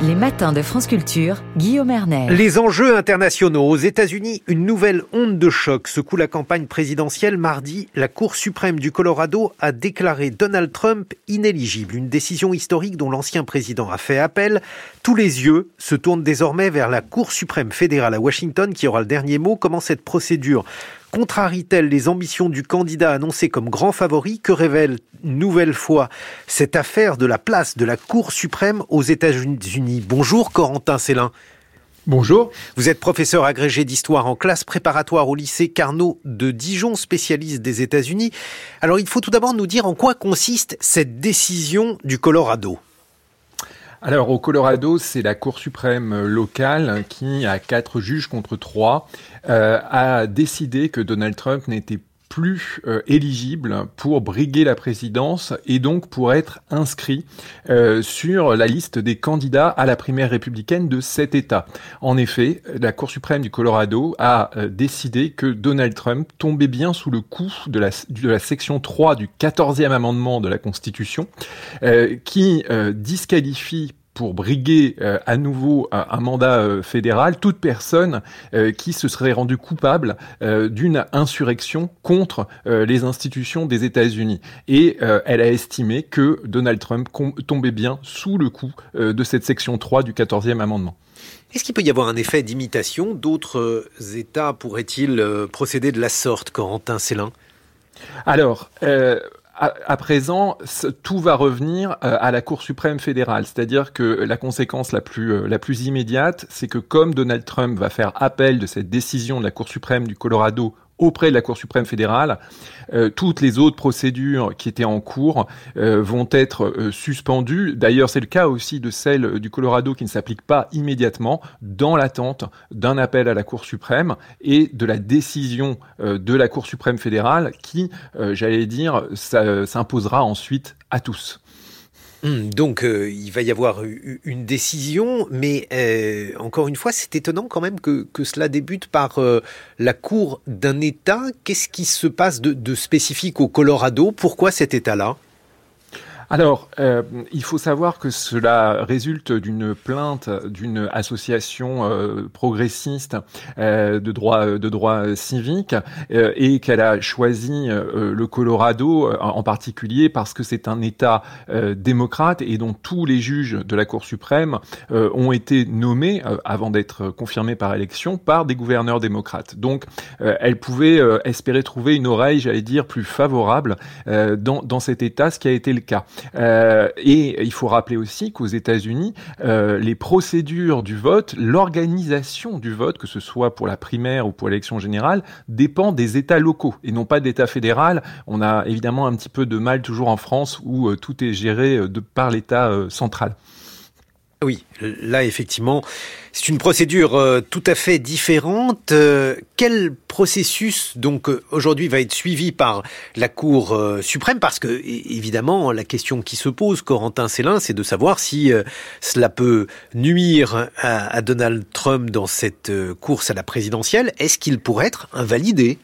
Les matins de France Culture, Guillaume Erner. Les enjeux internationaux. Aux États-Unis, une nouvelle onde de choc secoue la campagne présidentielle. Mardi, la Cour suprême du Colorado a déclaré Donald Trump inéligible. Une décision historique dont l'ancien président a fait appel. Tous les yeux se tournent désormais vers la Cour suprême fédérale à Washington qui aura le dernier mot. Comment cette procédure contrarie-t-elle les ambitions du candidat annoncé comme grand favori Que révèle une nouvelle fois cette affaire de la place de la Cour suprême aux États-Unis? Bonjour Corentin Célin. Bonjour. Vous êtes professeur agrégé d'histoire en classe préparatoire au lycée Carnot de Dijon, spécialiste des États-Unis. Alors il faut tout d'abord nous dire en quoi consiste cette décision du Colorado. Alors au Colorado, c'est la Cour suprême locale qui, a quatre juges contre trois, euh, a décidé que Donald Trump n'était plus euh, éligible pour briguer la présidence et donc pour être inscrit euh, sur la liste des candidats à la primaire républicaine de cet État. En effet, la Cour suprême du Colorado a euh, décidé que Donald Trump tombait bien sous le coup de la, de la section 3 du 14e amendement de la Constitution qui disqualifie pour briguer euh, à nouveau un, mandat euh, fédéral toute personne euh, qui se serait rendue coupable d'une insurrection contre les institutions des États-Unis. Et elle a estimé que Donald Trump tombait bien sous le coup de cette section 3 du 14e amendement. Est-ce qu'il peut y avoir un effet d'imitation? D'autres États pourraient-ils procéder de la sorte, Corentin Célin alors, à, présent, tout va revenir euh, à la Cour suprême fédérale. C'est-à-dire que la conséquence la plus, euh, la plus immédiate, c'est que comme Donald Trump va faire appel de cette décision de la Cour suprême du Colorado auprès de la Cour suprême fédérale. Euh, toutes les autres procédures qui étaient en cours euh, vont être euh, suspendues. D'ailleurs, c'est le cas aussi de celle du Colorado qui ne s'applique pas immédiatement dans l'attente d'un appel à la Cour suprême et de la décision de la Cour suprême fédérale qui, j'allais dire, s'imposera ensuite à tous. Hmm, donc euh, il va y avoir une décision, mais euh, encore une fois, c'est étonnant quand même que, cela débute par euh, la cour d'un État. Qu'est-ce qui se passe de spécifique au Colorado? Pourquoi cet État-là? Alors, euh, il faut savoir que cela résulte d'une plainte d'une association euh, progressiste euh, de droit de droit civique et qu'elle a choisi le Colorado en particulier parce que c'est un État démocrate et dont tous les juges de la Cour suprême ont été nommés avant d'être confirmés par élection par des gouverneurs démocrates. Donc, elle pouvait espérer trouver une oreille, j'allais dire, plus favorable dans, dans cet État, ce qui a été le cas. Euh, et il faut rappeler aussi qu'aux États-Unis, euh, les procédures du vote, l'organisation du vote, que ce soit pour la primaire ou pour l'élection générale, dépend des États locaux et non pas d'État fédéral. On a évidemment un petit peu de mal toujours en France où euh, tout est géré par l'État central. Oui, là effectivement, c'est une procédure euh, tout à fait différente. Euh, quel processus donc euh, aujourd'hui va être suivi par la Cour suprême? Parce que évidemment, la question qui se pose, Corentin Célin, c'est de savoir si cela peut nuire à Donald Trump dans cette course à la présidentielle. Est-ce qu'il pourrait être invalidé?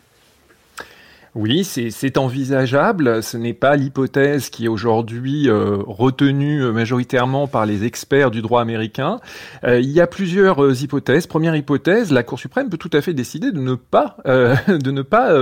Oui, c'est envisageable. Ce n'est pas l'hypothèse qui est aujourd'hui euh, retenue euh, majoritairement par les experts du droit américain. Euh, il y a plusieurs hypothèses. Première hypothèse, la Cour suprême peut tout à fait décider de ne pas de ne pas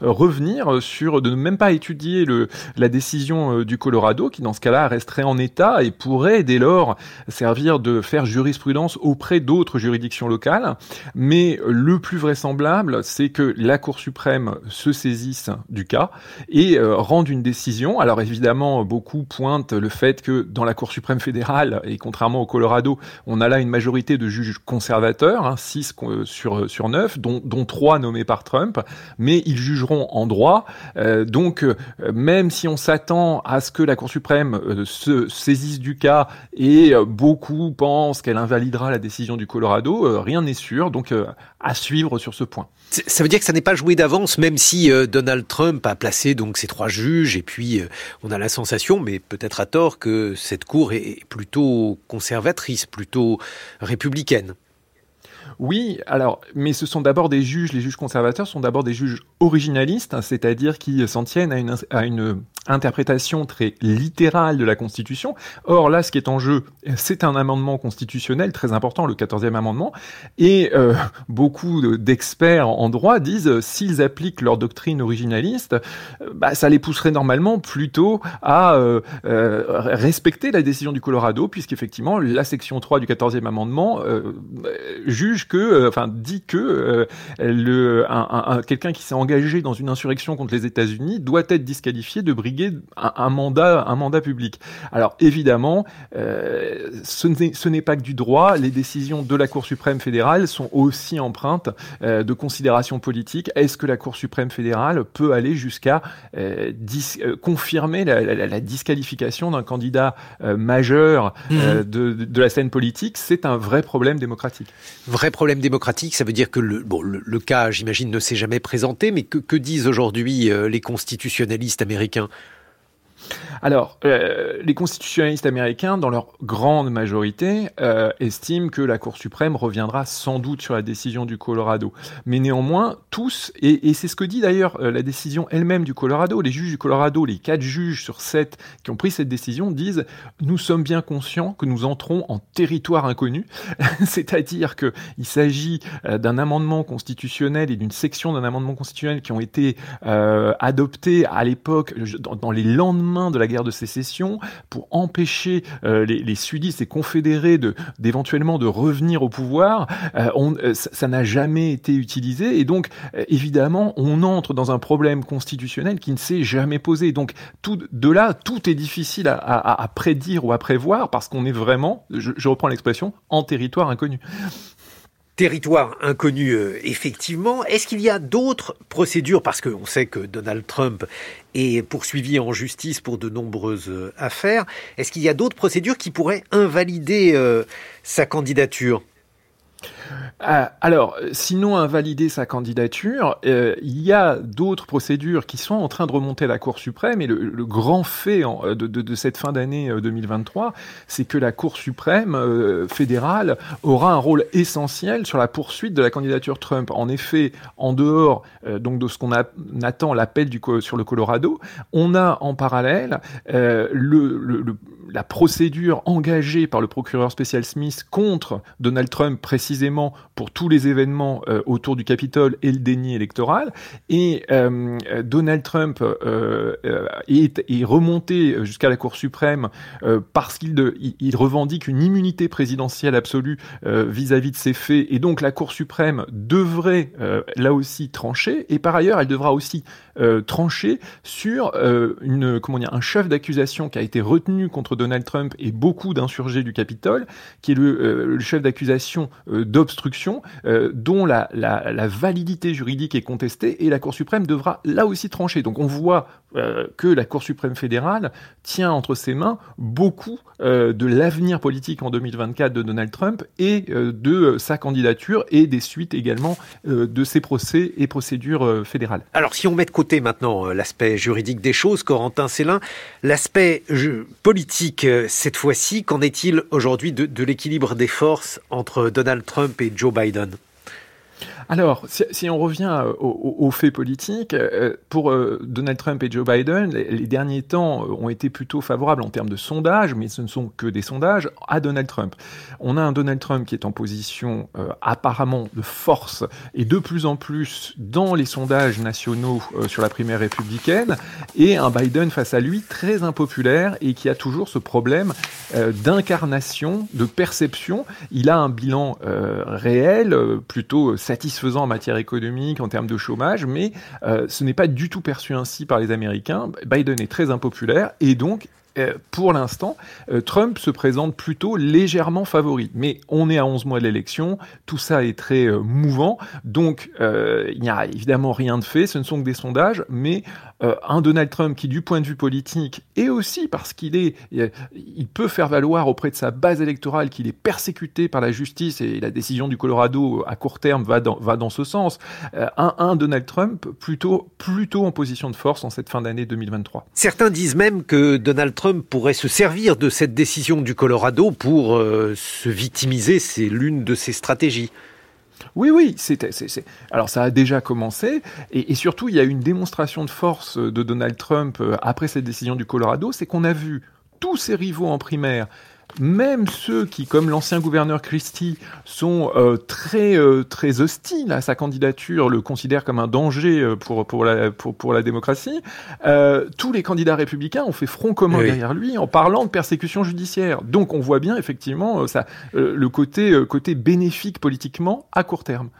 revenir sur, de ne même pas étudier le, la décision du Colorado, qui dans ce cas-là resterait en état et pourrait dès lors servir de faire jurisprudence auprès d'autres juridictions locales. Mais le plus vraisemblable, c'est que la Cour suprême se saisisse du cas et euh, rendre une décision. Alors évidemment, beaucoup pointent le fait que dans la Cour suprême fédérale, et contrairement au Colorado, on a là une majorité de juges conservateurs, 6 hein, euh, sur, sur 9, dont, dont 3 nommés par Trump, mais ils jugeront en droit. Euh, donc même si on s'attend à ce que la Cour suprême se saisisse du cas et beaucoup pensent qu'elle invalidera la décision du Colorado, rien n'est sûr, donc à suivre sur ce point. Ça veut dire que ça n'est pas joué d'avance, même si Donald Donald Trump a placé donc ces trois juges, et puis euh, on a la sensation, mais peut-être à tort, que cette cour est plutôt conservatrice, plutôt républicaine. Oui, alors, mais ce sont d'abord des juges, les juges conservateurs sont d'abord des juges originalistes, hein, c'est-à-dire qui s'en tiennent à une, à une interprétation très littérale de la Constitution. Or, là, ce qui est en jeu, c'est un amendement constitutionnel très important, le 14e amendement, et euh, beaucoup d'experts en droit disent euh, s'ils appliquent leur doctrine originaliste, euh, bah, ça les pousserait normalement plutôt à respecter la décision du Colorado, puisqu'effectivement, la section 3 du 14e amendement juge que, enfin, dit que le, un, un, quelqu'un qui s'est engagé dans une insurrection contre les États-Unis doit être disqualifié de briguer un, mandat, un mandat public. Alors évidemment, euh, ce n'est pas que du droit. Les décisions de la Cour suprême fédérale sont aussi empreintes euh, de considérations politiques. Est-ce que la Cour suprême fédérale peut aller jusqu'à euh, confirmer la, disqualification d'un candidat majeur mmh. de, la scène politique? C'est un vrai problème démocratique. Vrai problème démocratique, ça veut dire que le, cas, j'imagine, ne s'est jamais présenté, mais que disent aujourd'hui les constitutionnalistes américains? Alors, euh, les constitutionnalistes américains, dans leur grande majorité, euh, estiment que la Cour suprême reviendra sans doute sur la décision du Colorado. Mais néanmoins, tous, et, c'est ce que dit d'ailleurs euh, la décision elle-même du Colorado, les juges du Colorado, les quatre juges sur sept qui ont pris cette décision disent nous sommes bien conscients que nous entrons en territoire inconnu, c'est-à-dire qu'il s'agit d'un amendement constitutionnel et d'une section d'un amendement constitutionnel qui ont été adoptés à l'époque, dans les lendemains de la guerre de sécession, pour empêcher euh, les, sudistes et confédérés de d'éventuellement de revenir au pouvoir, euh, euh, ça n'a jamais été utilisé et donc évidemment on entre dans un problème constitutionnel qui ne s'est jamais posé. Donc tout de là, tout est difficile à, prédire ou à prévoir parce qu'on est vraiment, je reprends l'expression, en territoire inconnu territoire inconnu, euh, effectivement. Est-ce qu'il y a d'autres procédures, parce qu'on sait que Donald Trump est poursuivi en justice pour de nombreuses euh, affaires, est-ce qu'il y a d'autres procédures qui pourraient invalider euh, sa candidature? Euh, alors, sinon invalider sa candidature, euh, il y a d'autres procédures qui sont en train de remonter à la Cour suprême. Et le, grand fait de, de, cette fin d'année 2023, euh, c'est que la Cour suprême fédérale aura un rôle essentiel sur la poursuite de la candidature Trump. En effet, en dehors donc de ce qu'on attend l'appel sur le Colorado, on a en parallèle le, le, la procédure engagée par le procureur spécial Smith contre Donald Trump précisément pour tous les événements euh, autour du Capitole et le déni électoral. Et euh, Donald Trump euh, est, remonté jusqu'à la Cour suprême parce qu'il il revendique une immunité présidentielle absolue vis-à-vis -vis de ces faits. Et donc la Cour suprême devrait là aussi trancher. Et par ailleurs, elle devra aussi trancher sur comment dire, un chef d'accusation qui a été retenu contre Donald Trump et beaucoup d'insurgés du Capitole, qui est le, chef d'accusation euh, dont la, validité juridique est contestée et la Cour suprême devra là aussi trancher. Donc on voit que la Cour suprême fédérale tient entre ses mains beaucoup euh, de l'avenir politique en 2024 de Donald Trump et de sa candidature et des suites également de ses procès et procédures fédérales. Alors si on met de côté maintenant l'aspect juridique des choses, Corentin Célin, l'aspect politique cette fois-ci, qu'en est-il aujourd'hui de l'équilibre des forces entre Donald Trump et Joe Biden? Alors, si, on revient euh, aux, faits politiques, euh, pour euh, Donald Trump et Joe Biden, les, derniers temps ont été plutôt favorables en termes de sondages, mais ce ne sont que des sondages, à Donald Trump. On a un Donald Trump qui est en position apparemment de force et de plus en plus dans les sondages nationaux sur la primaire républicaine, et un Biden face à lui très impopulaire et qui a toujours ce problème d'incarnation, de perception. Il a un bilan réel plutôt satisfaisant en matière économique, en termes de chômage, mais euh, ce n'est pas du tout perçu ainsi par les Américains. Biden est très impopulaire et donc euh, pour l'instant, euh, Trump se présente plutôt légèrement favori. Mais on est à 11 mois de l'élection, tout ça est très mouvant, donc il n'y a évidemment rien de fait, ce ne sont que des sondages, mais euh, un Donald Trump qui, du point de vue politique, et aussi parce qu'il est, il peut faire valoir auprès de sa base électorale qu'il est persécuté par la justice et la décision du Colorado à court terme va dans, va dans ce sens. Euh, un, Donald Trump plutôt, plutôt en position de force en cette fin d'année 2023. Certains disent même que Donald Trump pourrait se servir de cette décision du Colorado pour euh, se victimiser. C'est l'une de ses stratégies. Oui, oui, c'était. Alors ça a déjà commencé, et, et, surtout il y a une démonstration de force de Donald Trump après cette décision du Colorado, c'est qu'on a vu tous ses rivaux en primaire même ceux qui, comme l'ancien gouverneur Christie, sont euh, très, euh, très hostiles à sa candidature, le considèrent comme un danger euh, pour, pour, la, pour, pour la démocratie, tous les candidats républicains ont fait front commun derrière lui en parlant de persécution judiciaire. Donc on voit bien effectivement ça, le côté, côté bénéfique politiquement à court terme.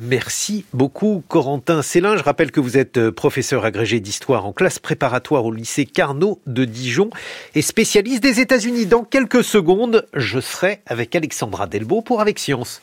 Merci beaucoup, Corentin Célin. Je rappelle que vous êtes euh, professeur agrégé d'histoire en classe préparatoire au lycée Carnot de Dijon et spécialiste des États-Unis. Dans quelques secondes, je serai avec Alexandra Delbo pour Avec Science.